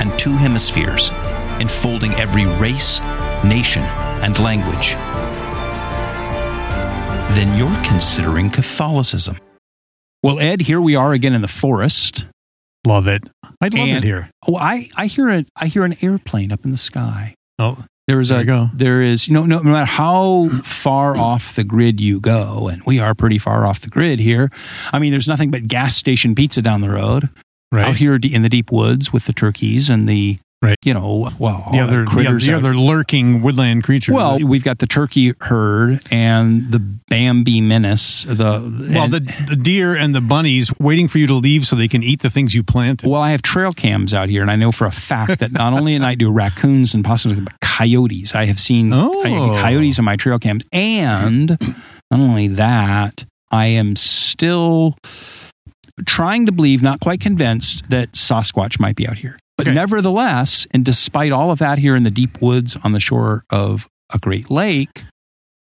and two hemispheres, enfolding every race, nation, and language, then you're considering Catholicism. Well, Ed, here we are again in the forest. Love it. I love And- it here. Oh, I, I hear a I hear an airplane up in the sky. Oh, There is There a go. there is you know no, no matter how far off the grid you go, and we are pretty far off the grid here. I mean, there's nothing but gas station pizza down the road right. out here in the deep woods with the turkeys and the Right. you know well the other, the, critters the out- other lurking woodland creatures. Well, we've got the turkey herd and the Bambi menace. The well, and- the the deer and the bunnies waiting for you to leave so they can eat the things you planted. Well, I have trail cams out here, and I know for a fact that not only at night do raccoons and possums, but coyotes. I have seen Oh. Coyotes on my trail cams, and not only that, I am still trying to believe, not quite convinced, that Sasquatch might be out here. But Okay. nevertheless, and despite all of that here in the deep woods on the shore of a great lake,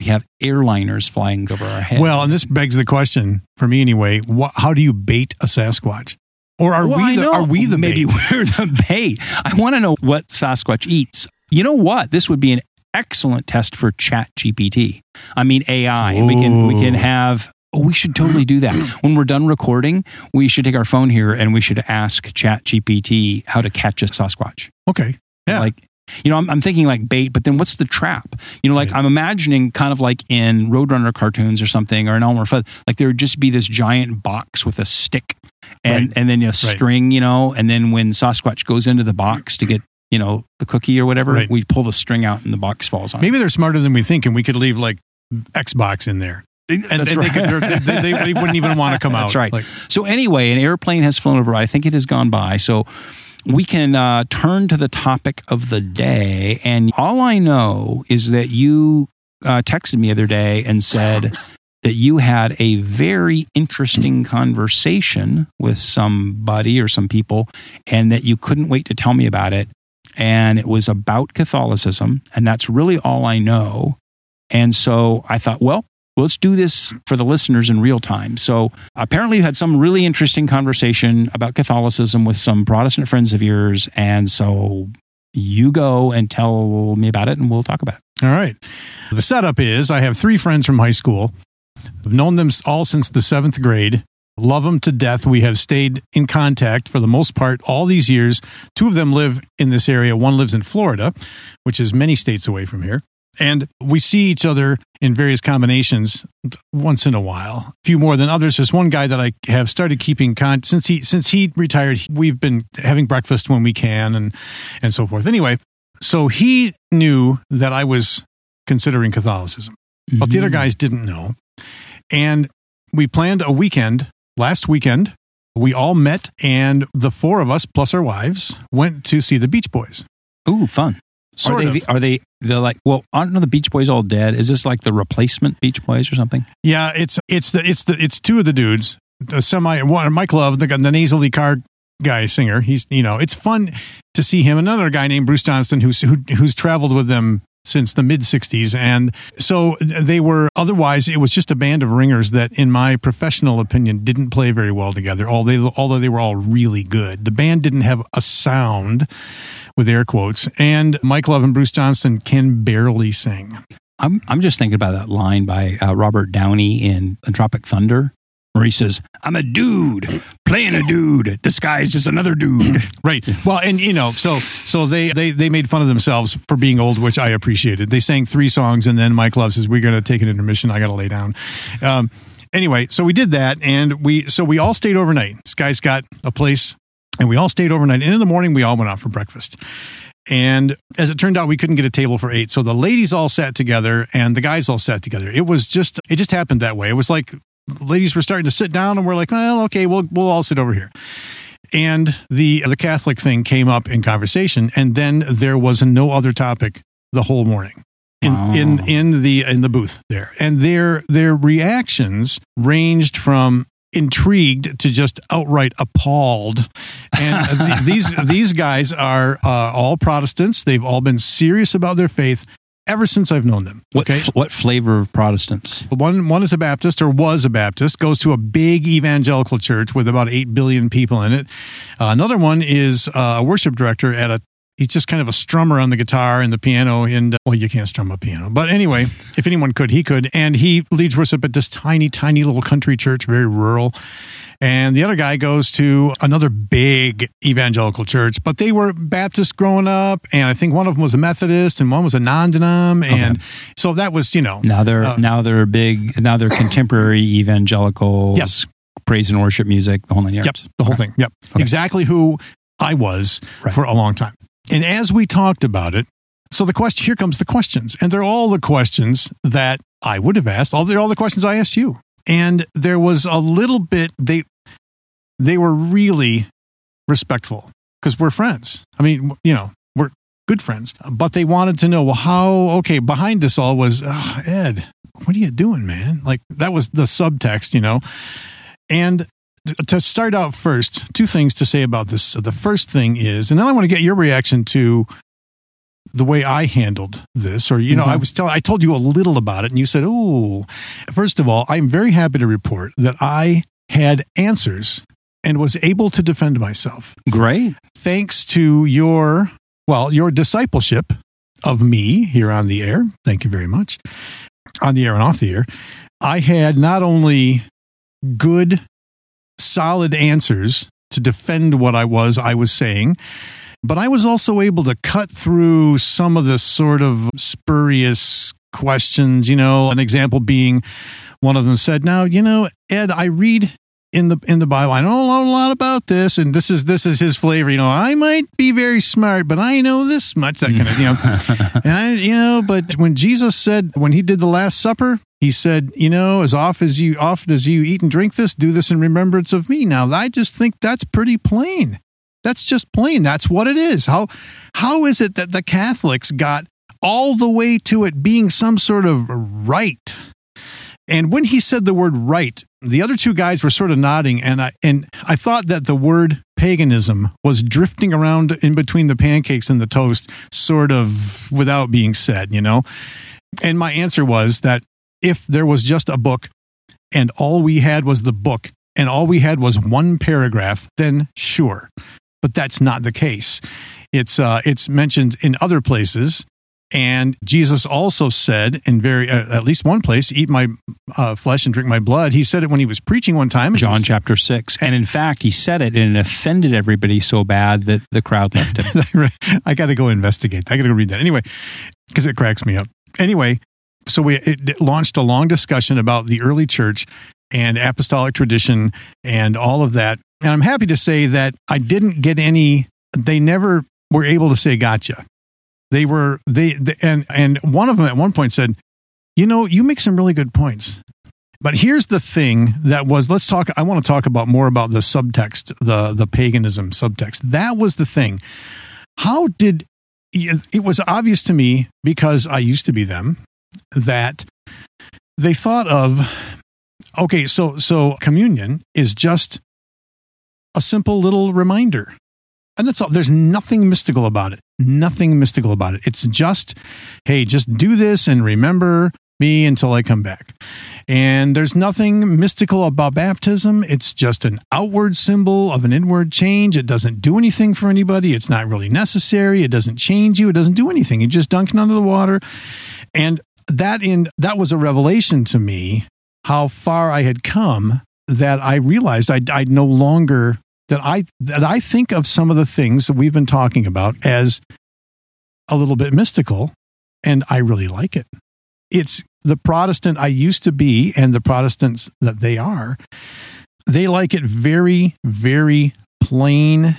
we have airliners flying over our head. Well, and this begs the question for me anyway: wh- How do you bait a Sasquatch? Or are Well, we the are we the maybe bait? we're the bait? I want to know what Sasquatch eats. You know what? This would be an excellent test for Chat GPT. I mean AI. We can we can have. Oh, we should totally do that. When we're done recording, we should take our phone here and we should ask Chat GPT how to catch a Sasquatch. Okay, yeah. Like, you know, I'm, I'm thinking like bait, but then what's the trap? You know, like Right. I'm imagining kind of like in Roadrunner cartoons or something, or in Elmer Fudd, like there would just be this giant box with a stick and, Right. and then a Right. string, you know, and then when Sasquatch goes into the box to get, you know, the cookie or whatever, Right. we pull the string out and the box falls on. maybe they're smarter than we think, and we could leave like Xbox in there, and, That's and right. they, could, they, they, they wouldn't even want to come out. That's right. Like, So anyway, an airplane has flown over. I think it has gone by. So we can uh, turn to the topic of the day. And all I know is that you uh, texted me the other day and said that you had a very interesting conversation with somebody or some people, and that you couldn't wait to tell me about it. And it was about Catholicism, and that's really all I know. And so I thought, well, let's do this for the listeners in real time. So apparently, you had some really interesting conversation about Catholicism with some Protestant friends of yours. And so you go and tell me about it, and we'll talk about it. all right. The setup is: I have three friends from high school. I've known them all since the seventh grade. Love them to death. We have stayed in contact for the most part all these years. Two of them live in this area. One lives in Florida, which is many states away from here. And we see each other in various combinations once in a while, a few more than others. There's one guy that I have started keeping con since he since he retired. We've been having breakfast when we can and and so forth. Anyway, so he knew that I was considering Catholicism, but the other mm-hmm. guys didn't know. And we planned a weekend last weekend. We all met, and the four of us plus our wives went to see the Beach Boys. Ooh, fun. Sort are of. they, are they, they're like, well, aren't the Beach Boys all dead? Is this like the replacement Beach Boys or something? Yeah, it's it's the it's the it's two of the dudes, a semi one Mike Love, the, the nasally car guy singer. He's you know it's fun to see him. Another guy named Bruce Johnston who's who, who's traveled with them since the mid 60s and so they were otherwise it was just a band of ringers that in my professional opinion didn't play very well together although although they were all really good the band didn't have a sound with air quotes and mike love and bruce johnston can barely sing I'm, I'm just thinking about that line by uh, Robert Downey in Tropic Thunder, where he says, I'm a dude playing a dude disguised as another dude. Right. Well, and you know, so so they they they made fun of themselves for being old, which I appreciated. They sang three songs, and then Mike Love says, "We're going to take an intermission. I got to lay down." Um, anyway, so we did that, and we so we all stayed overnight. This guy's got a place, and we all stayed overnight. And in the morning, we all went out for breakfast. And as it turned out, we couldn't get a table for eight. So the ladies all sat together and the guys all sat together. It was just, it just happened that way. It was like ladies were starting to sit down and we're like, well, okay, we'll, we'll all sit over here. and the the Catholic thing came up in conversation, and then there was no other topic the whole morning. In, in in the in the booth there, and their their reactions ranged from intrigued to just outright appalled. And th- these these guys are uh, all Protestants. They've all been serious about their faith ever since I've known them. What Okay, f- what flavor of Protestants? one one is a Baptist or was a Baptist, goes to a big evangelical church with about eight billion people in it. Uh, another one is uh, a worship director at a. He's just kind of a strummer on the guitar and the piano, and uh, well, you can't strum a piano, but anyway, if anyone could, he could, and he leads worship at this tiny, tiny little country church, very rural. And the other guy goes to another big evangelical church, but they were Baptist growing up, and I think one of them was a Methodist, and one was a non-denom, and so that was, you know, Now they're Uh, now they're big. Now they're contemporary evangelicals. Yes. praise and worship music, the whole nine yards. Yep, the whole Okay. thing. Yep, Okay. exactly who I was Right. for a long time. And as we talked about it, so the question here comes the questions, and they're all the questions that I would have asked. All they're all the questions I asked you, and there was a little bit they they were really respectful because we're friends. I mean, you know, we're good friends, but they wanted to know well how okay behind this all was "Ugh, Ed. What are you doing, man? Like that was the subtext, you know, and to start out first, two things to say about this. The first thing is, and then I want to get your reaction to the way I handled this, or you know, Mhm. I was telling, I told you a little about it, and you said, "Oh." First of all, I'm very happy to report that I had answers and was able to defend myself Great. thanks to your well, your discipleship of me here on the air. Thank you very much. On the air and off the air, I had not only good, solid answers to defend what I was I was saying, but I was also able to cut through some of the sort of spurious questions. You know, an example being one of them said, "Now, you know, Ed, I read in the in the Bible. I don't know a lot about this, and this is this is his flavor. You know, I might be very smart, but I know this much. That kind of you know, and I, you know. But when Jesus said when he did the Last Supper, he said, you know, as as you often as you eat and drink this, do this in remembrance of me. Now, I just think that's pretty plain. That's just plain. That's what it is. How how is it that the Catholics got all the way to it being some sort of right? And when he said the word right, the other two guys were sort of nodding, and I and I thought that the word paganism was drifting around in between the pancakes and the toast, sort of without being said, you know. And my answer was that if there was just a book and all we had was the book and all we had was one paragraph, then sure. But that's not the case. It's uh, it's mentioned in other places and Jesus also said in very, uh, at least one place, eat my uh, flesh and drink my blood. He said it when he was preaching one time. John chapter 6. And in fact, he said it and it offended everybody so bad that the crowd left him. I got to go investigate. I got to go read that anyway, because it cracks me up. Anyway, so we it, launched a long discussion about the early church and apostolic tradition and all of that. And I'm happy to say that I didn't get any. They never were able to say gotcha. They were they, they and and one of them at one point said, "You know, you make some really good points." But here's the thing that was let's talk I want to talk about more about the subtext, the the paganism subtext. That was the thing. How did it was obvious to me because I used to be them that they thought of okay, so so communion is just a simple little reminder. And that's all. There's nothing mystical about it. Nothing mystical about it. It's just, hey, just do this and remember me until I come back. And there's nothing mystical about baptism. It's just an outward symbol of an inward change. It doesn't do anything for anybody. It's not really necessary. It doesn't change you. It doesn't do anything. You just dunk it under the water. And that in that was a revelation to me how far I had come that I realized I I no longer that I that I think of some of the things that we've been talking about as a little bit mystical and I really like it. It's the Protestant I used to be and the Protestants that they are. They like it very very plain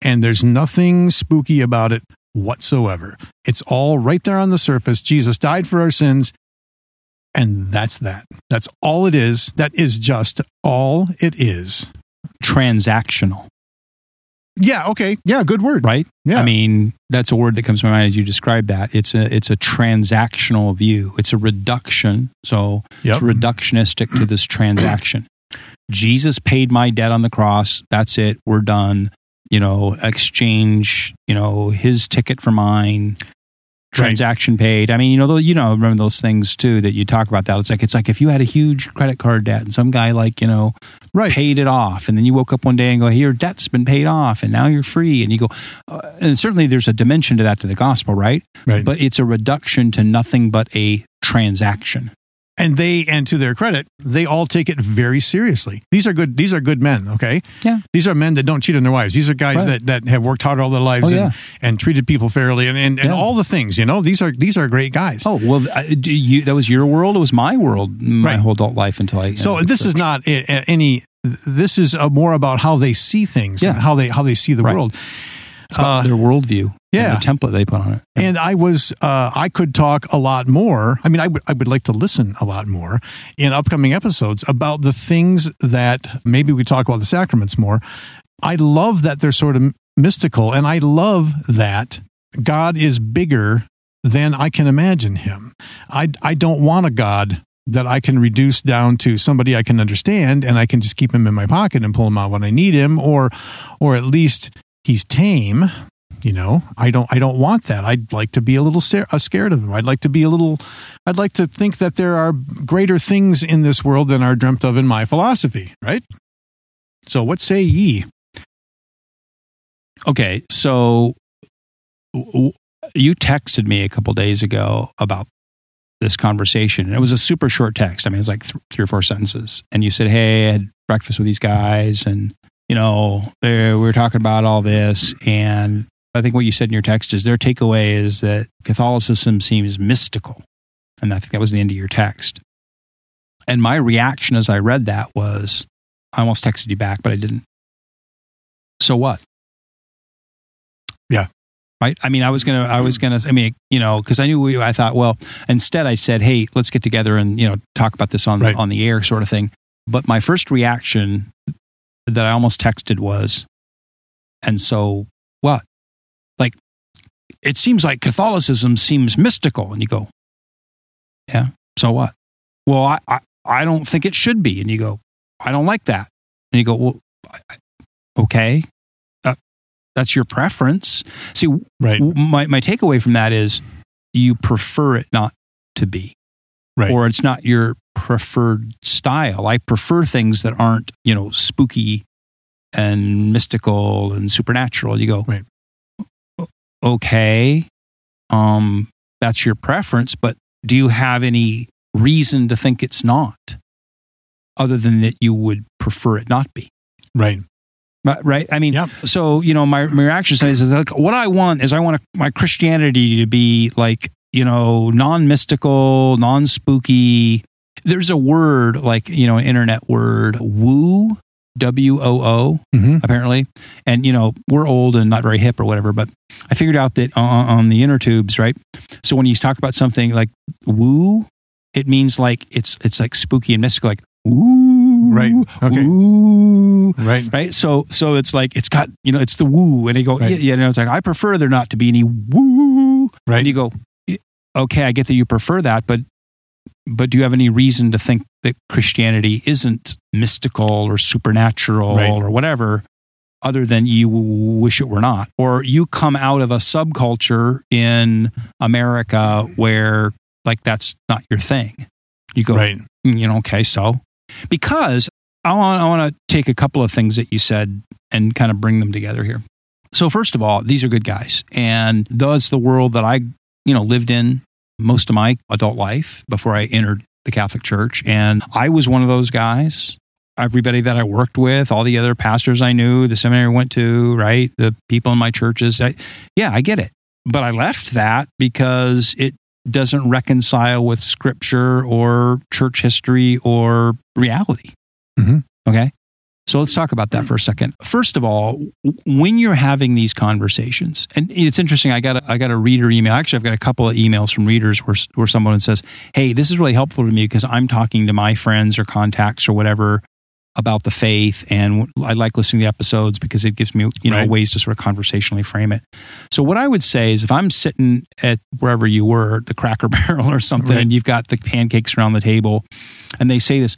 and there's nothing spooky about it whatsoever. It's all right there on the surface. Jesus died for our sins and that's that. That's all it is. That is just all it is. Transactional. Yeah. Okay. Yeah. Good word. right? Yeah. I mean, that's a word that comes to my mind as you describe that. It's a it's a transactional view. It's a reduction. So Yep. it's reductionistic to this transaction. Jesus paid my debt on the cross. That's it. We're done. You know, exchange. You know, his ticket for mine. Transaction paid. I mean, you know, you know, remember those things too that you talk about. That it's like it's like if you had a huge credit card debt and some guy like you know Right. paid it off, and then you woke up one day and go, "Hey, your debt's been paid off, and now you're free." And you go, uh, and certainly there's a dimension to that to the gospel, right? Right. But it's a reduction to nothing but a transaction. And they and to their credit they all take it very seriously these are good these are good men okay Yeah. these are men that don't cheat on their wives these are guys Right. that that have worked hard all their lives Oh, and, yeah. and treated people fairly and and, and Yeah. all the things you know these are these are great guys Oh well, do you, that was your world. It was my world, my Right. whole adult life until I. so this is not any this is more about how they see things Yeah. and how they how they see the Right. world uh, their worldview. yeah. the template they put on it. and I was uh, I could talk a lot more. I mean, I would I would like to listen a lot more in upcoming episodes about the things that maybe we talk about the sacraments more. I love that they're sort of mystical, and I love that God is bigger than I can imagine Him. I I don't want a God that I can reduce down to somebody I can understand, and I can just keep him in my pocket and pull him out when I need him, or or at least he's tame you know i don't i don't want that. I'd like to be a little uh, scared of him. I'd like to be a little i'd like to think that there are greater things in this world than are dreamt of in my philosophy right? So what say ye? Okay, so you texted me a couple days ago about this conversation, and it was a super short text. I mean, it was like th- three or four sentences, and you said, "Hey, I had breakfast with these guys, and you know, we were talking about all this." And I think what you said in your text is their takeaway is that Catholicism seems mystical, and I think that was the end of your text. And my reaction as I read that was, I almost texted you back, but I didn't. So what? Yeah. Right? I mean, I was gonna, I was gonna, I mean, you know, because I knew we, I thought, well, instead I said, hey, let's get together and you know talk about this on Right. on the air, sort of thing. But my first reaction that I almost texted was, and so what? Like, it seems like Catholicism seems mystical, and you go, yeah, so what? Well, I, I, I don't think it should be, and you go, I don't like that, and you go, well, okay. Uh, that's your preference. See, right my, my takeaway from that is you prefer it not to be Right. or it's not your preferred style. I prefer things that aren't you know spooky and mystical and supernatural. You go Right. Okay um that's your preference but do you have any reason to think it's not other than that you would prefer it not be? Right. Right- right? I mean so you know my, my reaction is is like what i want is i want my christianity to be like you know non-mystical non-spooky there's a word like you know internet word woo w-o-o mm-hmm. apparently and you know we're old and not very hip or whatever but i figured out that on, on the inner tubes right so when you talk about something like woo it means like it's it's like spooky and mystical like woo Right. Okay. woo right right? So so it's like it's got you know it's the woo, and you go Right. yeah, yeah, you know, it's like I prefer there not to be any woo, Right. And you go, "Eh, okay, I get that you prefer that, but but do you have any reason to think that Christianity isn't mystical or supernatural Right. or whatever? Other than you wish it were not, or you come out of a subculture in America where like that's not your thing. You go, right mm, you know, okay, so because I want, I want to take a couple of things that you said and kind of bring them together here. So first of all, these are good guys, and that's the world that I, you know, lived in most of my adult life before I entered the Catholic Church, and I was one of those guys. Everybody that I worked with, all the other pastors I knew, the seminary I went to, right, the people in my churches, I, yeah, I get it. But I left that because it doesn't reconcile with scripture or church history or reality. Mhm. Okay. So let's talk about that for a second. First of all, when you're having these conversations, and it's interesting, I got a, I got a reader email. Actually, I've got a couple of emails from readers where, where someone says, Hey, this is really helpful to me because I'm talking to my friends or contacts or whatever about the faith, and I like listening to the episodes because it gives me you know Right. ways to sort of conversationally frame it. So what I would say is, if I'm sitting at wherever you were, the Cracker Barrel or something, Right. and you've got the pancakes around the table, and they say this,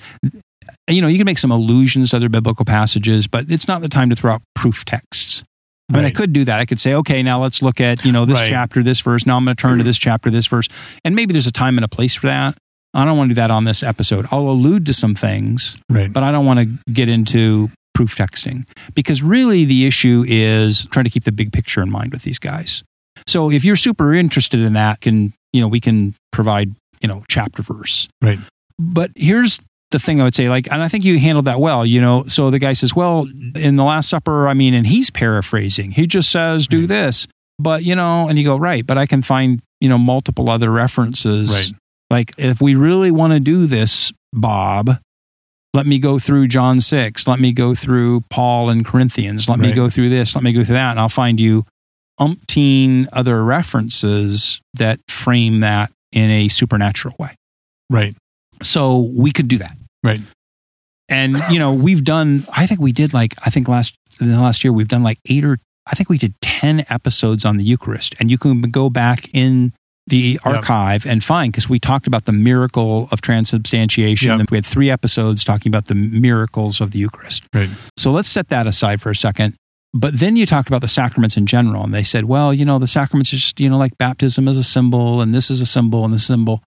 you know, you can make some allusions to other biblical passages, but it's not the time to throw out proof texts. I mean, I could do that. I could say, okay, now let's look at, you know, this Right. chapter, this verse. Now I'm going to turn to this chapter, this verse. And maybe there's a time and a place for that. I don't want to do that on this episode. I'll allude to some things, Right. but I don't want to get into proof texting because really the issue is trying to keep the big picture in mind with these guys. So if you're super interested in that, can, you know, we can provide, you know, chapter verse. Right. But here's the thing I would say, like, and I think you handled that well, you know. So the guy says, Well, in the Last Supper, I mean, and he's paraphrasing. He just says, Do Right. this. But, you know, and you go, Right, but I can find, you know, multiple other references. Right. Like, if we really want to do this, Bob, let me go through John 6. Let me go through Paul and Corinthians. Let me go through this. Let me go through that. And I'll find you umpteen other references that frame that in a supernatural way. Right. So we could do that. Right. And you know, we've done. I think we did like. I think last in the last year we've done like eight or I think we did ten episodes on the Eucharist, and you can go back in the Yep. archive and find because we talked about the miracle of transubstantiation. Yep. We had three episodes talking about the miracles of the Eucharist. Right. So let's set that aside for a second. But then you talked about the sacraments in general, and they said, well, you know, the sacraments are just, you know, like baptism is a symbol, and this is a symbol, and this symbol.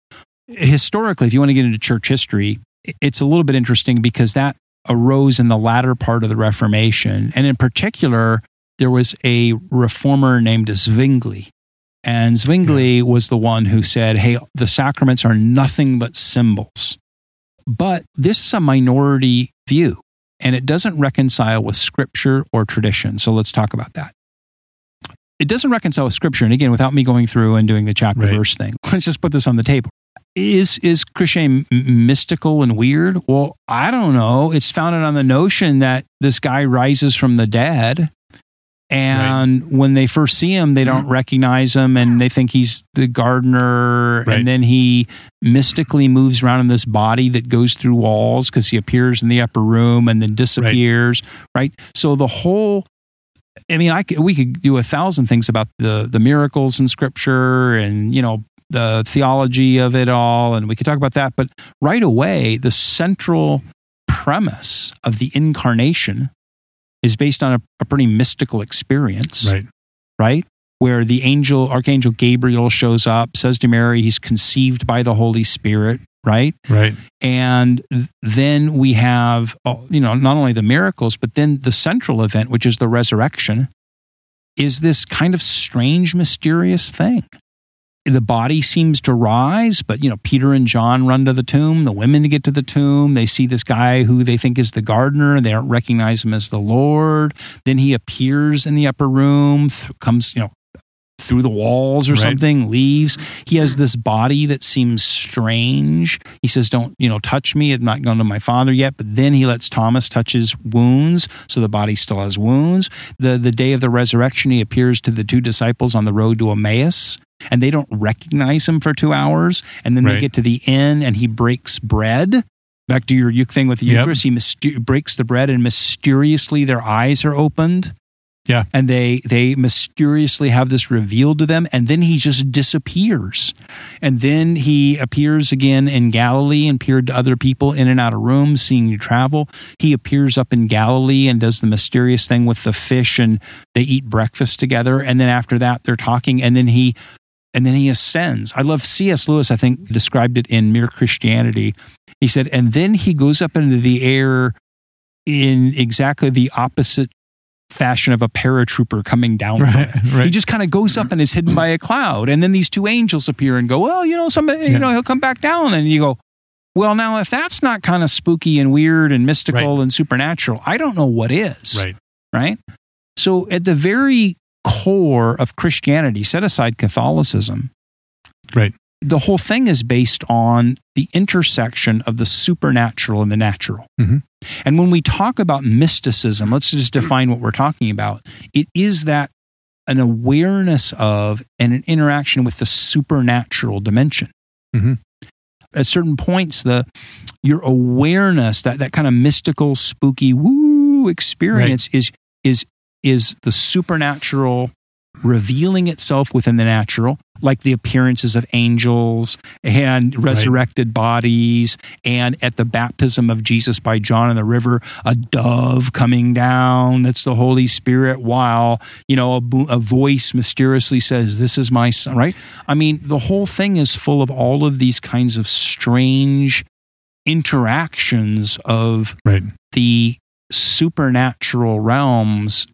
Historically, if you want to get into church history, it's a little bit interesting because that arose in the latter part of the Reformation. And in particular, there was a reformer named Zwingli. And Zwingli was the one who said, hey, the sacraments are nothing but symbols. But this is a minority view and it doesn't reconcile with scripture or tradition. So let's talk about that. It doesn't reconcile with scripture. And again, without me going through and doing the chapter Right. verse thing, let's just put this on the table. Is is Christianity mystical and weird? Well, I don't know. It's founded on the notion that this guy rises from the dead, and when they first see him, they don't recognize him, and they think he's the gardener, Right. and then he mystically moves around in this body that goes through walls because he appears in the upper room and then disappears. Right. So the whole I mean, I could, we could do a thousand things about the the miracles in Scripture, and you know the theology of it all, and we could talk about that. But right away, the central premise of the incarnation is based on a, a pretty mystical experience, Right. right? Where the angel, Archangel Gabriel, shows up, says to Mary, he's conceived by the Holy Spirit, right? Right. and then we have uh, you know not only the miracles but then the central event which is the resurrection is this kind of strange mysterious thing the body seems to rise but you know peter and john run to the tomb the women get to the tomb. They see this guy who they think is the gardener. And they don't recognize him as the lord. Then he appears in the upper room th- comes you know through the walls or Right. something leaves. He has this body that seems strange. He says don't you know touch me. I'm not going to my father yet. But then he lets thomas touch his wounds so the body still has wounds. The the day of the resurrection he appears to the two disciples on the road to emmaus and they don't recognize him for two hours and then they get to the inn and he breaks bread. Back to your you thing with the Yep. eucharist he myster- breaks the bread and mysteriously their eyes are opened. Yeah. and they they mysteriously have this revealed to them and then he just disappears. And then he appears again in galilee and appeared to other people in and out of rooms seeing you travel. He appears up in galilee and does the mysterious thing with the fish and they eat breakfast together. And then after that they're talking and then he and then he ascends i love cs lewis i think described it in mere christianity he said and then he goes up into the air in exactly the opposite fashion of a paratrooper coming down from Right. it. Right. He just kind of goes up and is hidden by a cloud. And then these two angels appear and go, well, you know, somebody, you know, he'll come back down. And you go, well, now if that's not kind of spooky and weird and mystical Right. and supernatural, I don't know what is. right. Right. So at the very core of Christianity, set aside Catholicism. Right. The whole thing is based on the intersection of the supernatural and the natural. Mhm. And when we talk about mysticism, let's just define what we're talking about. It is that an awareness of and an interaction with the supernatural dimension. Mhm. At certain points, the your awareness, that, that kind of mystical, spooky woo experience is is is the supernatural revealing itself within the natural, like the appearances of angels and resurrected right. bodies, and at the baptism of Jesus by John in the river, a dove coming down that's the Holy Spirit, while, you know, a, a voice mysteriously says, This is my son, right? I mean, the whole thing is full of all of these kinds of strange interactions of right. the supernatural realms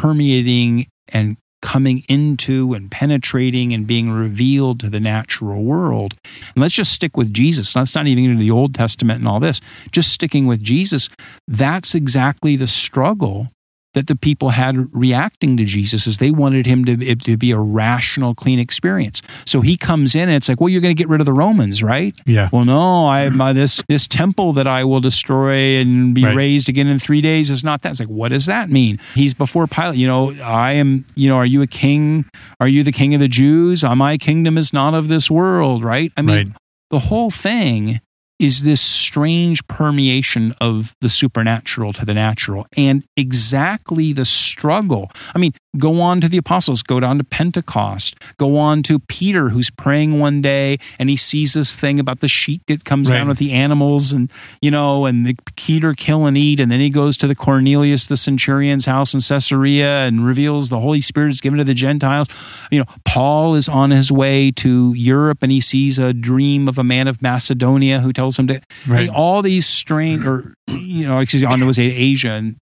permeating and coming into and penetrating and being revealed to the natural world. And let's just stick with Jesus. Let's not even into the Old Testament and all this. Just sticking with Jesus. That's exactly the struggle that the people had reacting to Jesus is they wanted him to, to be a rational, clean experience. So he comes in and it's like, well, you're going to get rid of the Romans, right? Yeah. Well, no, I my, this this temple that I will destroy and be right. raised again in three days is not that. It's like, what does that mean? He's before Pilate. You know, I am. You know, are you a king? Are you the king of the Jews? Uh, my kingdom is not of this world, right? I mean, right. the whole thing is this strange permeation of the supernatural to the natural and exactly the struggle. I mean, go on to the apostles, go down to Pentecost, go on to Peter, who's praying one day and he sees this thing about the sheep that comes right. down with the animals and, you know, and the Peter kill and eat. And then he goes to the Cornelius, the centurion's house in Caesarea and reveals the Holy Spirit is given to the Gentiles. You know, Paul is on his way to Europe and he sees a dream of a man of Macedonia who tells him to right. all these strange or you know excuse me on to Asia. And,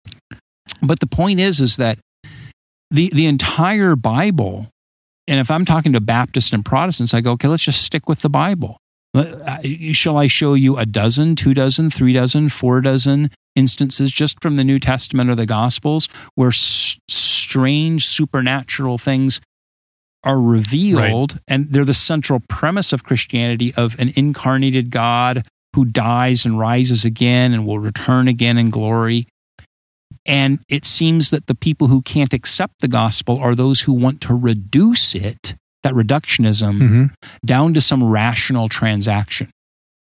but the point is is that the the entire Bible, and if I'm talking to Baptists and Protestants, I go, okay, let's just stick with the Bible. Shall I show you a dozen, two dozen, three dozen, four dozen instances just from the New Testament or the Gospels where s- strange supernatural things are revealed right. and they're the central premise of Christianity of an incarnated God who dies and rises again and will return again in glory. And it seems that the people who can't accept the gospel are those who want to reduce it, that reductionism, mm-hmm. down to some rational transaction.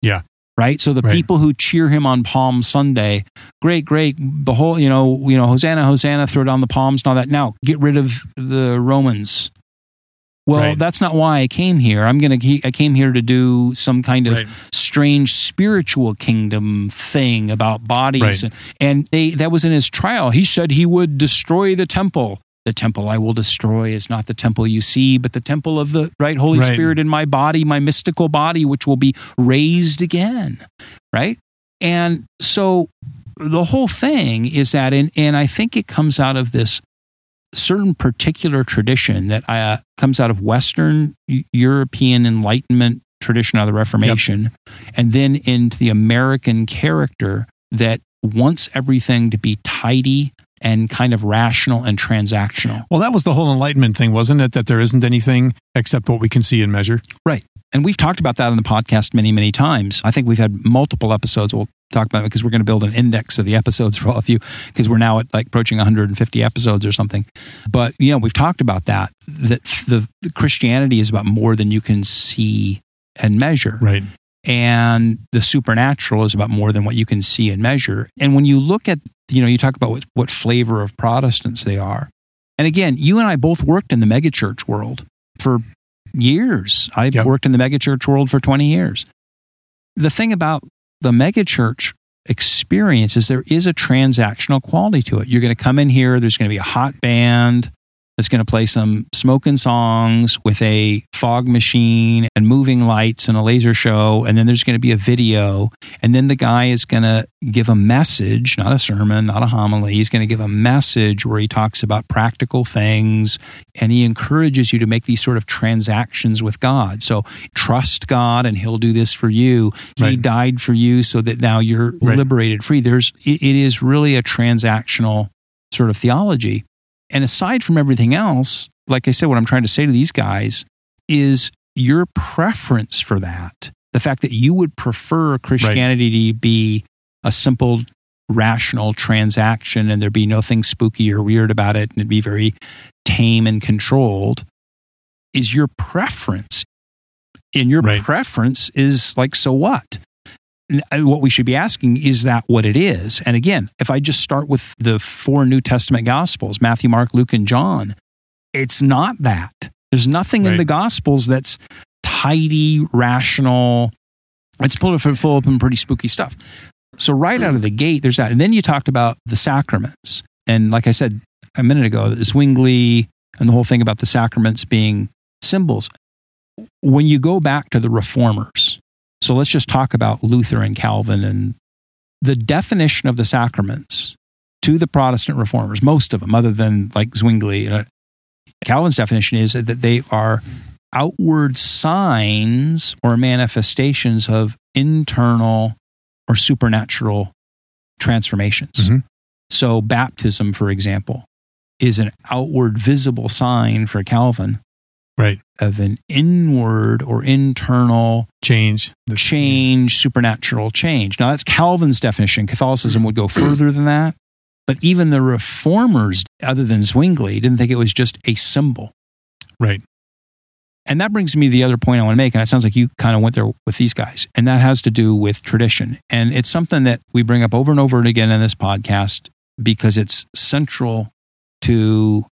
Yeah. Right. So the right. people who cheer him on Palm Sunday, great, great, the whole, you know, you know, Hosanna, Hosanna, throw down the palms and all that. Now get rid of the Romans well, right. that's not why I came here. I'm going to I came here to do some kind of right. strange spiritual kingdom thing about bodies right. and, and they, that was in his trial. He said he would destroy the temple. The temple I will destroy is not the temple you see, but the temple of the right Holy Spirit in my body, my mystical body which will be raised again. Right? And so the whole thing is that and and I think it comes out of this certain particular tradition that uh, comes out of Western European Enlightenment tradition of the Reformation, yep. and then into the American character that wants everything to be tidy and kind of rational and transactional. Well, that was the whole Enlightenment thing, wasn't it? That there isn't anything except what we can see and measure. Right. And we've talked about that on the podcast many, many times. I think we've had multiple episodes. We'll talk about it because we're going to build an index of the episodes for all of you because we're now at like approaching 150 episodes or something. But, you know, we've talked about that, that the, the Christianity is about more than you can see and measure. Right. And the supernatural is about more than what you can see and measure. And when you look at, you know, you talk about what, what flavor of Protestants they are. And again, you and I both worked in the megachurch world for years. I've yep. worked in the megachurch world for 20 years. The thing about the megachurch experience is there is a transactional quality to it. You're going to come in here, there's going to be a hot band, that's going to play some smoking songs with a fog machine and moving lights and a laser show. And then there's going to be a video. And then the guy is going to give a message, not a sermon, not a homily. He's going to give a message where he talks about practical things and he encourages you to make these sort of transactions with God. So trust God and he'll do this for you. He right. died for you so that now you're right. liberated free. There's, it, it is really a transactional sort of theology. And aside from everything else, like I said, what I'm trying to say to these guys is your preference for that. The fact that you would prefer Christianity right. to be a simple, rational transaction and there be nothing spooky or weird about it and it'd be very tame and controlled is your preference. And your right. preference is like, so what? Uh, what we should be asking is that what it is? And again, if I just start with the four New Testament Gospels Matthew, Mark, Luke, and John it's not that. There's nothing in the Gospels that's tidy, rational. It's full of, full of pretty spooky stuff. So right out of the gate, there's that. And then you talked about the sacraments. And like I said a minute ago, Zwingli and the whole thing about the sacraments being symbols. When you go back to the reformers, so let's just talk about Luther and Calvin and the definition of the sacraments to the Protestant reformers, most of them, other than like Zwingli, uh, Calvin's definition is that they are outward signs or manifestations of internal or supernatural transformations. Mhm. So, baptism, for example, is an outward visible sign for Calvin Right. of an inward or internal Change. The change, supernatural change. Now, that's Calvin's definition. Catholicism would go further than that. But even the reformers, other than Zwingli, didn't think it was just a symbol. Right. And that brings me to the other point I want to make. And it sounds like you kind of went there with these guys. And that has to do with tradition. And it's something that we bring up over and over and again in this podcast because it's central to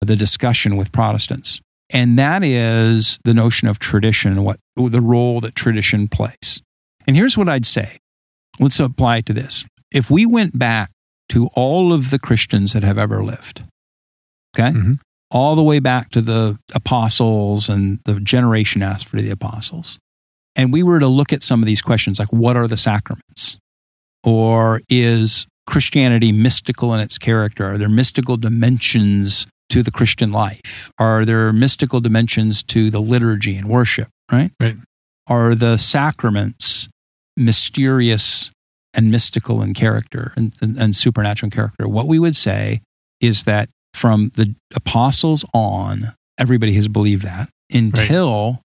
the discussion with Protestants. And that is the notion of tradition and what the role that tradition plays. And here's what I'd say. Let's apply it to this. If we went back to all of the Christians that have ever lived, okay? Mhm. All the way back to the apostles and the generation after the apostles. And we were to look at some of these questions like what are the sacraments? Or is Christianity mystical in its character? Are there mystical dimensions to the Christian life? Are there mystical dimensions to the liturgy and worship, right? Right. Are the sacraments mysterious and mystical in character and, and, and supernatural in character? What we would say is that from the apostles on, everybody has believed that until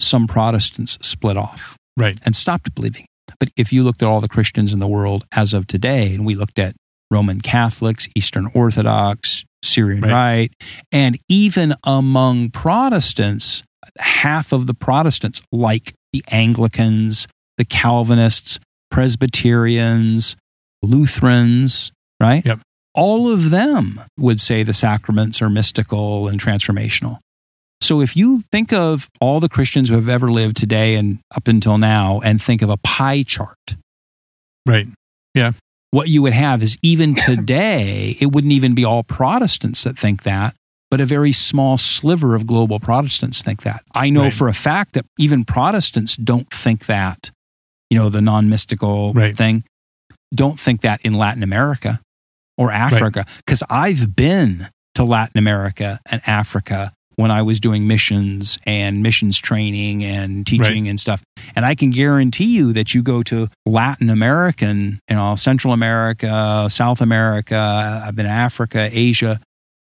some Protestants split off Right. and stopped believing. But if you looked at all the Christians in the world as of today, and we looked at Roman Catholics, Eastern Orthodox, Syrian Right. Rite, and even among Protestants, half of the Protestants, like the Anglicans, the Calvinists, Presbyterians, Lutherans, right? Yep. All of them would say the sacraments are mystical and transformational. So if you think of all the Christians who have ever lived today and up until now and think of a pie chart, Right. What you would have is even today, it wouldn't even be all Protestants that think that, but a very small sliver of global Protestants think that. I know Right. for a fact that even Protestants don't think that, you know, the non mystical Right. thing, don't think that in Latin America or Africa. Because I've been to Latin America and Africa when I was doing missions and missions training and teaching and stuff. And I can guarantee you that you go to Latin American, you know, Central America, South America, I've been to Africa, Asia.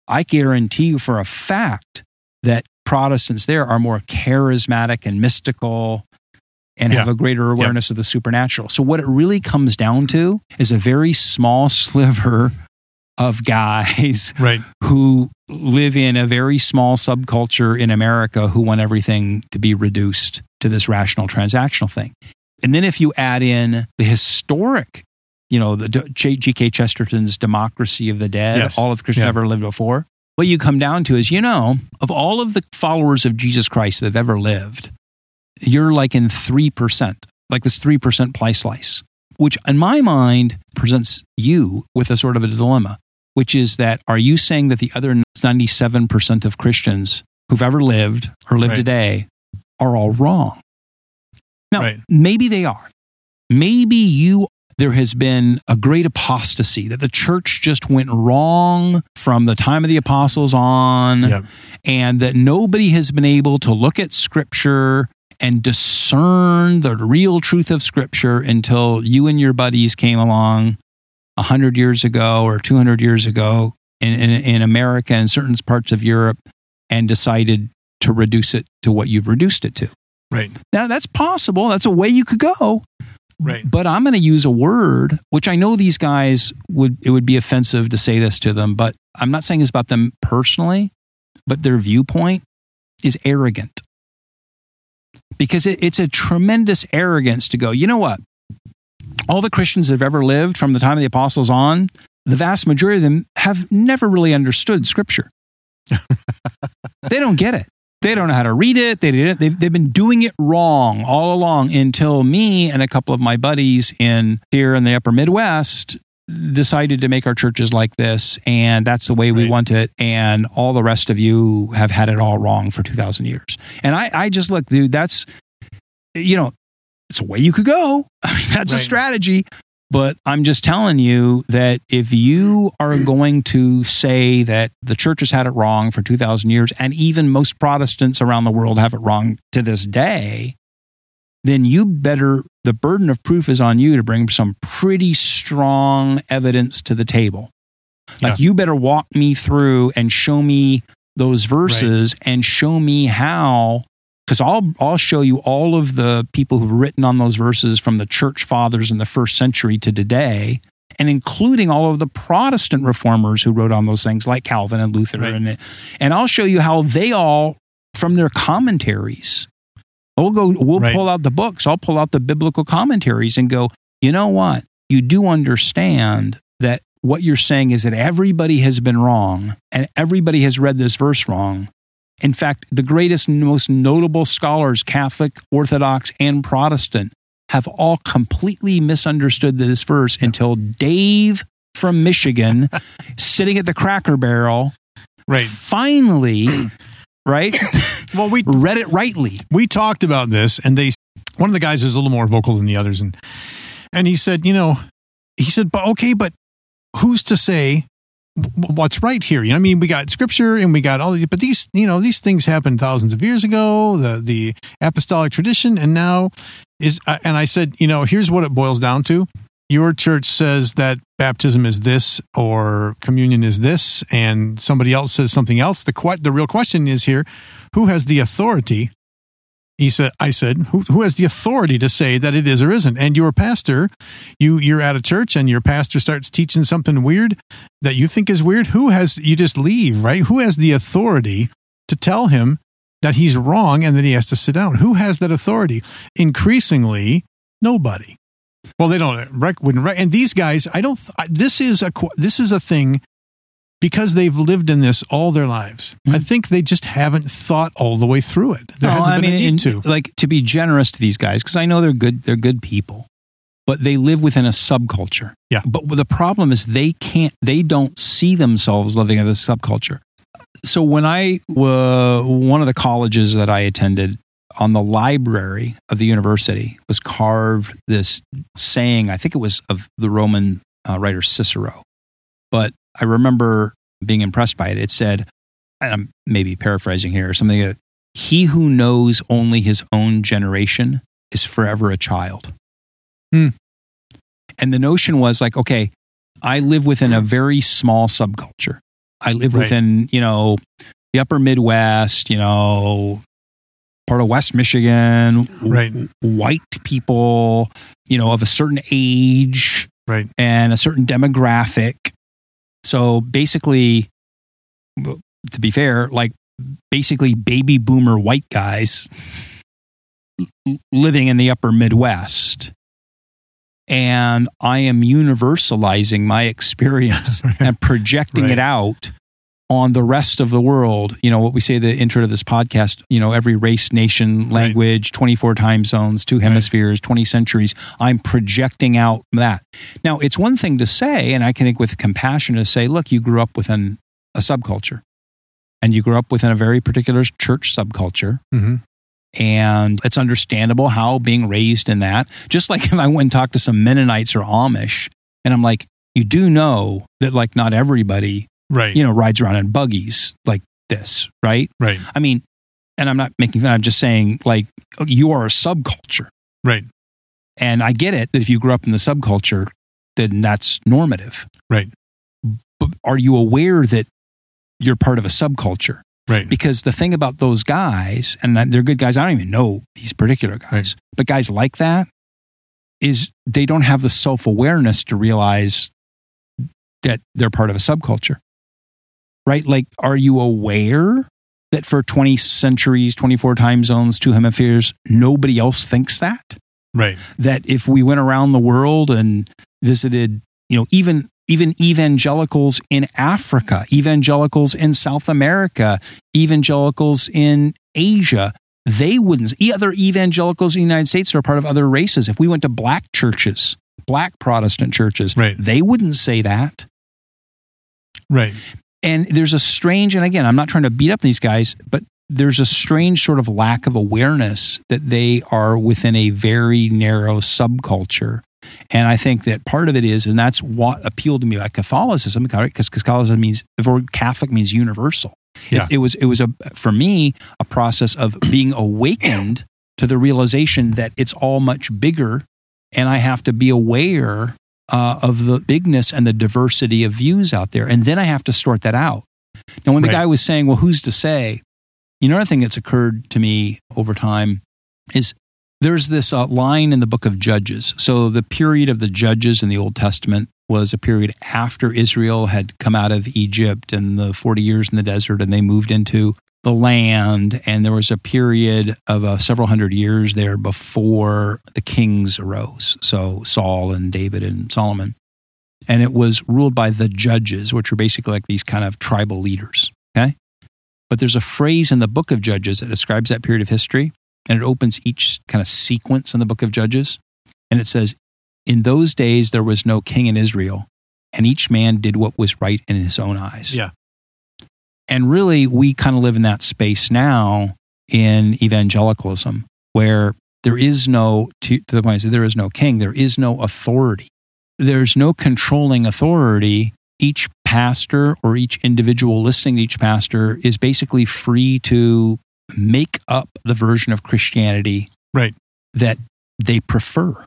I guarantee you for a fact that Protestants there are more charismatic and mystical and have Yeah. a greater awareness of the supernatural. So, what it really comes down to is a very small sliver of guys Right. who live in a very small subculture in America who want everything to be reduced to this rational transactional thing. And then if you add in the historic, you know, the G.K. Chesterton's Democracy of the Dead, Yes. all of Christians Yeah. ever lived before, what you come down to is, you know, of all of the followers of Jesus Christ that have ever lived, you're like in 3%, like this 3% pie slice, which in my mind presents you with a sort of a dilemma, which is that are you saying that the other 97% of Christians who've ever lived or live Right. today are all wrong? Now, Right. maybe they are. Maybe you there has been a great apostasy that the church just went wrong from the time of the apostles on Yep. and that nobody has been able to look at scripture and discern the real truth of scripture until you and your buddies came along 100 years ago or 200 years ago in, in, in America and certain parts of Europe and decided to reduce it to what you've reduced it to. Right. Now, that's possible. That's a way you could go. Right. But I'm going to use a word, which I know these guys would, it would be offensive to say this to them, but I'm not saying this about them personally, but their viewpoint is arrogant. Because it, it's a tremendous arrogance to go, you know what? All the Christians that have ever lived from the time of the apostles on, the vast majority of them have never really understood scripture. they don't get it. They don't know how to read it. They didn't. They've, they've been doing it wrong all along until me and a couple of my buddies in here in the upper Midwest decided to make our churches like this. And that's the way we Right. want it. And all the rest of you have had it all wrong for 2,000 years. And I, I just look, dude, that's, you know, it's a way you could go. I mean, that's a strategy. But I'm just telling you that if you are going to say that the church has had it wrong for 2,000 years, and even most Protestants around the world have it wrong to this day, then you better, the burden of proof is on you to bring some pretty strong evidence to the table. Like Yeah. you better walk me through and show me those verses and show me how because I'll I'll show you all of the people who've written on those verses from the church fathers in the first century to today, and including all of the Protestant reformers who wrote on those things, like Calvin and Luther, Right. and and I'll show you how they all, from their commentaries, we'll go we'll Right. pull out the books. I'll pull out the biblical commentaries and go. You know what? You do understand that what you're saying is that everybody has been wrong and everybody has read this verse wrong. In fact, the greatest, most notable scholars, Catholic, Orthodox, and Protestant, have all completely misunderstood this verse until Dave from Michigan, sitting at the cracker barrel, Right. finally, right, Well, we read it rightly. we talked about this, and they one of the guys was a little more vocal than the others, and and he said, you know, he said, but okay, but who's to say what's right here? You know, I mean, we got scripture and we got all these, but these, you know, these things happened thousands of years ago, the the apostolic tradition, and now is, uh, and I said, you know, here's what it boils down to. Your church says that baptism is this or communion is this, and somebody else says something else. The que- the real question is here: who has the authority he said i said who, who has the authority to say that it is or isn't? And your pastor. You you're at a church and your pastor starts teaching something weird that you think is weird. Who has you just leave right? Who has the authority to tell him that he's wrong and that he has to sit down? Who has that authority? Increasingly nobody. Well they don't rec- wouldn't rec- and these guys i don't this is a this is a thing because they've lived in this all their lives i Mhm. think they just haven't thought all the way through it there No, hasn't I been mean, a need to like to be generous to these guys because I know they're good. They're good people, but they live within a subculture. Yeah. But the problem is they can't. They don't see themselves living in this subculture. So when I uh, one of the colleges that I attended on the library of the university was carved this saying. I think it was of the Roman uh, writer Cicero, but I remember being impressed by it. It said, and I'm maybe paraphrasing here, something that he who knows only his own generation is forever a child. Hmm. And the notion was like, okay, I live within a very small subculture. I live Right. within, you know, the upper Midwest, you know, part of West Michigan, Right. white people, you know, of a certain age right and a certain demographic. So basically, to be fair, like basically baby boomer white guys living in the upper Midwest. And I am universalizing my experience and projecting Right. it out on the rest of the world. You know, what we say the intro to this podcast, you know, every race, nation, Right. language, 24 time zones, two hemispheres, 20 centuries. I'm projecting out that. Now, it's one thing to say, and I can think with compassion to say, look, you grew up within a subculture and you grew up within a very particular church subculture. hmm And it's understandable how being raised in that, just like if I went and talked to some Mennonites or Amish, and I'm like, you do know that like not everybody, right you know, rides around in buggies like this, right? right I mean, and I'm not making fun, I'm just saying like you are a subculture. right And I get it that if you grew up in the subculture, then that's normative. Right. But are you aware that you're part of a subculture? right Because the thing about those guys, and they're good guys, I don't even know these particular guys, Right. but guys like that is they don't have the self awareness to realize that they're part of a subculture. Right? Like, are you aware that for 20 centuries, 24 time zones, two hemispheres, nobody else thinks that? Right. that if we went around the world and visited, you know, even even evangelicals in Africa, evangelicals in South America, evangelicals in Asia, they wouldn't. Other evangelicals in the United States are part of other races. If we went to black churches, black Protestant churches, Right. they wouldn't say that. Right. And there's a strange, and again, I'm not trying to beat up these guys, but there's a strange sort of lack of awareness that they are within a very narrow subculture. And I think that part of it is, and that's what appealed to me about Catholicism, because Catholicism means the word Catholic means universal. It- Yeah. It, was it was a for me a process of being awakened to the realization that it's all much bigger, and I have to be aware uh, of the bigness and the diversity of views out there, and then I have to sort that out. Now, when the Right. guy was saying, "Well, who's to say?" You know, another thing that's occurred to me over time is there's this uh, line in the book of Judges. So the period of the Judges in the Old Testament was a period after Israel had come out of Egypt and the 40 years in the desert and they moved into the land. And there was a period of uh, several hundred years there before the kings arose. So Saul and David and Solomon. And it was ruled by the judges, which are basically like these kind of tribal leaders. Okay. But there's a phrase in the book of Judges that describes that period of history and it opens each kind of sequence in the book of Judges. And it says, In those days there was no king in Israel, and each man did what was right in his own eyes. Yeah. And really, we kind of live in that space now in evangelicalism where there is no, to, to the point I said, there is no king, there is no authority. There's no controlling authority. Each pastor or each individual listening to each pastor is basically free to make up the version of Christianity Right. that they prefer.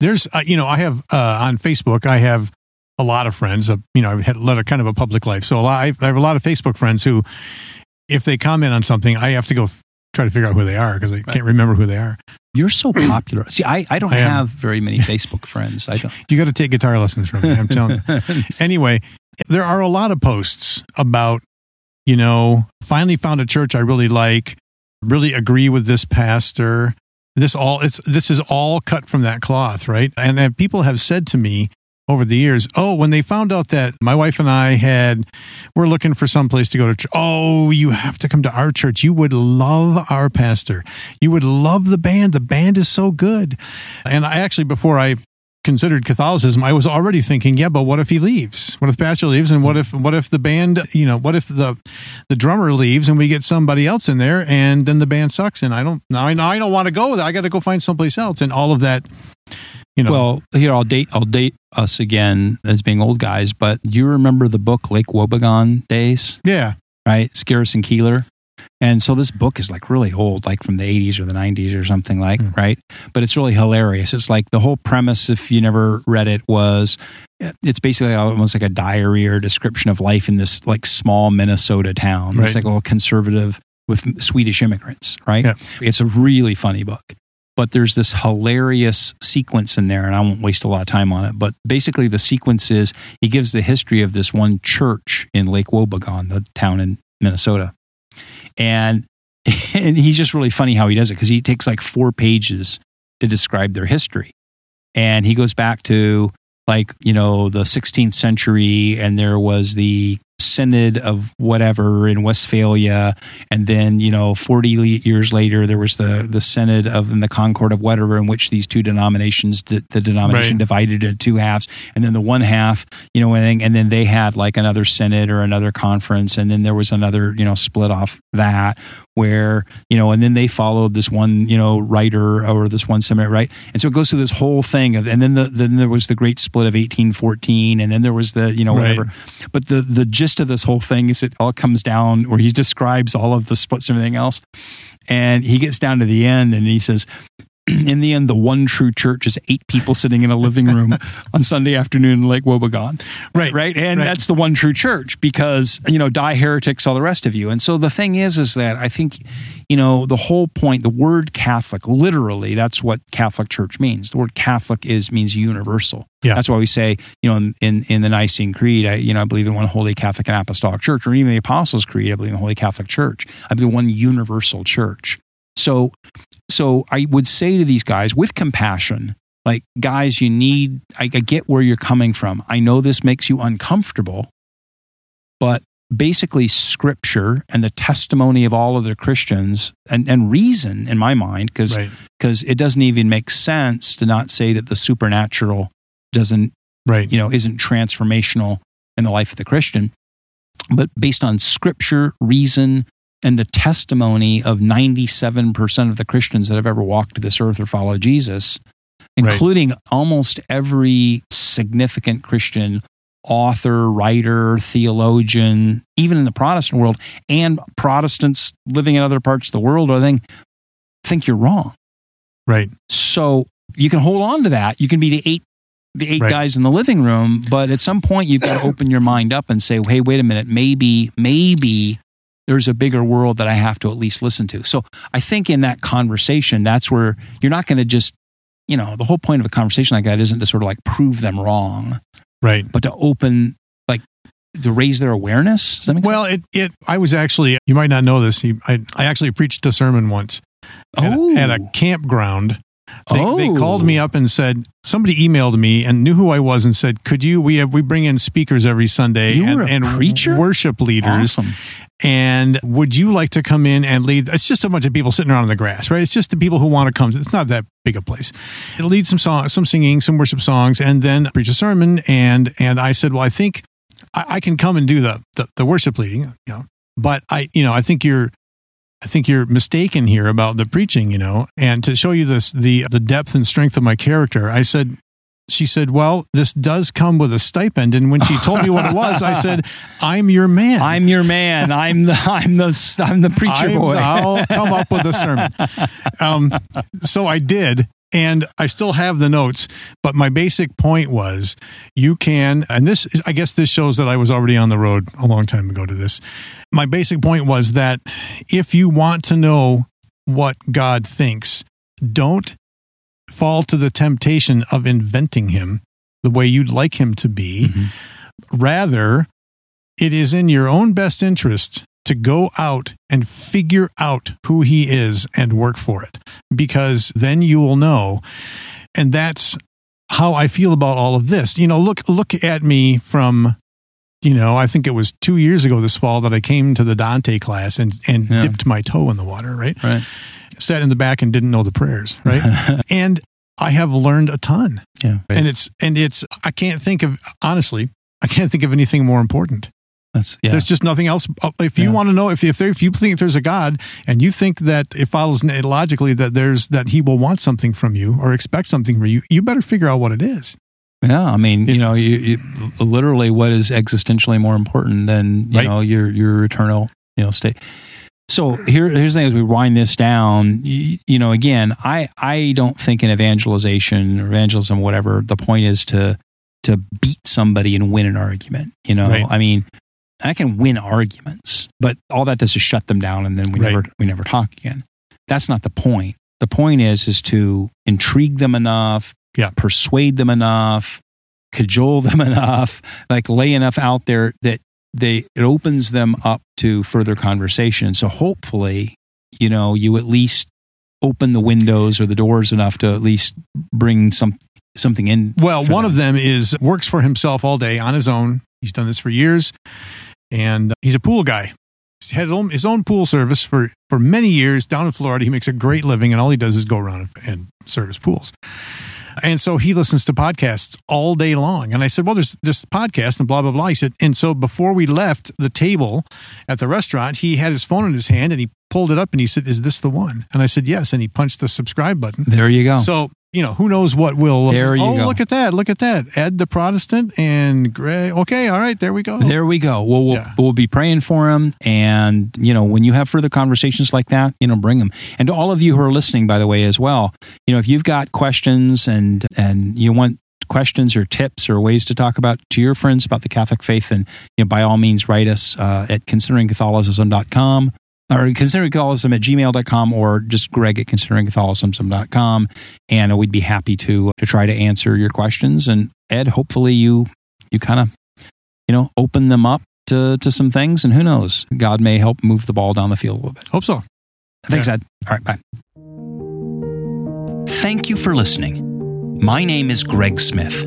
There's, uh, you know, I have uh, on Facebook, I have a lot of friends. Uh, you know, I've had led a kind of a public life, so a lot, I have a lot of Facebook friends who, if they comment on something, I have to go f- try to figure out who they are because I can't remember who they are. You're so popular. See, I, I don't I have very many Facebook friends. I don't. You got to take guitar lessons from me. I'm telling you. Anyway, there are a lot of posts about, you know, finally found a church I really like, really agree with this pastor. This all it's this is all cut from that cloth, right? And, and people have said to me over the years, oh, when they found out that my wife and I had we're looking for some place to go to church. Oh, you have to come to our church. You would love our pastor. You would love the band. The band is so good. And I actually before I considered Catholicism, I was already thinking, yeah, but what if he leaves? What if the pastor leaves, and what if what if the band, you know, what if the the drummer leaves and we get somebody else in there, and then the band sucks, and I don't now I, now I don't want to go. I got to go find someplace else, and all of that, you know. Well, here I'll date I'll date us again as being old guys. But do you remember the book Lake Wobegon days? yeah, Right, it's Garrison Keillor. And so this book is like really old, like from the 80s or the 90s or something like, Hmm. right? But it's really hilarious. It's like the whole premise, if you never read it, was it's basically almost like a diary or description of life in this like small Minnesota town. It's like a little conservative with Swedish immigrants, right? Yeah. It's a really funny book. But there's this hilarious sequence in there, and I won't waste a lot of time on it. But basically, the sequence is he gives the history of this one church in Lake Wobegon, the town in Minnesota and and he's just really funny how he does it because he takes like four pages to describe their history and he goes back to like you know the 16th century and there was the synod of whatever in westphalia. And then you know 40 years later there was the the synod of in the concord of whatever in which these two denominations the denomination Right. divided into two halves. And then the one half you know and, and then they had like another synod or another conference. And then there was another you know split off that where you know and then they followed this one you know writer or this one seminary right? And so it goes through this whole thing of, and then the then there was the great split of 1814 and then there was the you know Right. whatever but the the gist of this whole thing is it all comes down where he describes all of the splits and everything else. And he gets down to the end and he says in the end, the one true church is eight people sitting in a living room on Sunday afternoon in Lake Wobegon. Right. Right. And Right. that's the one true church because, you know, die heretics, all the rest of you. And so the thing is, is that I think, you know, the whole point, the word Catholic, literally, that's what Catholic Church means. The word Catholic is means universal. Yeah. That's why we say, you know, in, in, in the Nicene Creed, I, you know, I believe in one holy Catholic and Apostolic Church, or even the Apostles' Creed, I believe in the Holy Catholic Church. I believe in one universal church. So, so I would say to these guys with compassion, like, guys, you need, I, I get where you're coming from. I know this makes you uncomfortable, but basically scripture and the testimony of all other Christians and, and reason in my mind, because Right. because it doesn't even make sense to not say that the supernatural doesn't Right. you know isn't transformational in the life of the Christian, but based on scripture, reason, and the testimony of 97% of the Christians that have ever walked this earth or followed Jesus, Right. including almost every significant Christian author, writer, theologian, even in the Protestant world, and Protestants living in other parts of the world, I think, think you're wrong. Right. So you can hold on to that. You can be the eight the eight Right. guys in the living room, but at some point you've got to open your mind up and say, "Hey, wait a minute, maybe maybe there's a bigger world that I have to at least listen to." So I think in that conversation, that's where you're not going to just, you know, the whole point of a conversation like that isn't to sort of like prove them wrong, Right. but to open like to raise their awareness. Does that make Well, it, it, I was actually, you might not know this. I, I actually preached a sermon once sense? at, a, at a oh. campground. They, they Oh. called me oh. up and said, somebody emailed me and knew who I was and said, could you, we have, we bring in speakers every Sunday You and, and preacher? worship leaders. Awesome. And would you like to come in and lead? It's just a bunch of people sitting around in the grass, right? It's just the people who want to come. It's not that big a place. It'll lead some song, some singing, some worship songs, and then preach a sermon. And and I said, well, I think I, I can come and do the, the the worship leading, you know. But I, you know, I think you're, I think you're mistaken here about the preaching, you know. And to show you this, the the depth and strength of my character, I said. She said, "Well, this does come with a stipend." And when she told me what it was, I said, "I'm your man. I'm your man. I'm the I'm the I'm the preacher I'm- boy. I'll come up with a sermon. Um, so I did, and I still have the notes. But my basic point was, you can, and this, I guess, this shows that I was already on the road a long time ago to this. My basic point was that if you want to know what God thinks, don't fall to the temptation of inventing Him the way you'd like Him to be. Mhm. Rather, it is in your own best interest to go out and figure out who he is and work for it because then you will know and that's how I feel about all of this. You know, look look at me from you know, I think it was 2 years ago this fall that I came to the Dante class and and Yeah. dipped my toe in the water, right? Right. Sat in the back and didn't know the prayers, right? and I have learned a ton. Yeah. And it's and it's I can't think of honestly, I can't think of anything more important. That's yeah. There's just nothing else. Uh, If you Yeah. want to know, if if, there, if you think there's a God and you think that it follows logically that there's that He will want something from you or expect something from you, you better figure out what it is. Yeah, I mean, you know, you, you literally what is existentially more important than you Right. know your your eternal you know state. So here here's the thing: as we wind this down, you, you know, again, I I don't think in evangelization or evangelism, whatever. The point is to to beat somebody and win an argument. You know, Right. I mean, I can win arguments, but all that does is shut them down, and then we Right. never we never talk again. That's not the point. The point is is to intrigue them enough, Yeah. persuade them enough, cajole them enough, like lay enough out there that they it opens them up to further conversation. So hopefully, you know, you at least open the windows or the doors enough to at least bring some something in. Well, one them. of them is works for himself all day on his own. He's done this for years, and uh, he's a pool guy. He's had his own, pool service for for many years down in Florida. He makes a great living, and all he does is go around and, and service pools. And so he listens to podcasts all day long. And I said, Well, there's this podcast and blah, blah, blah. He said, And so before we left the table at the restaurant, he had his phone in his hand and he pulled it up and he said, Is this the one? And I said, Yes. And he punched the subscribe button. There you go. So, you know, who knows what will. There you oh, go. look at that. Look at that. Ed the Protestant and Gray. Okay. All right. There we go. There we go. Well, we'll, Yeah. we'll be praying for him. And, you know, when you have further conversations like that, you know, bring them. And to all of you who are listening, by the way, as well, you know, if you've got questions and, and you want questions or tips or ways to talk about to your friends about the Catholic faith, and, you know, by all means, write us uh, at consideringcatholicism.com or considering Catholicism at gmail.com or just greg at consideringcatholicism.com. And we'd be happy to, to try to answer your questions. And Ed, hopefully you, you kind of you know, open them up to, to some things. And who knows, God may help move the ball down the field a little bit. Hope so. Thanks, Yeah. Ed. All right, bye. Thank you for listening. My name is Greg Smith.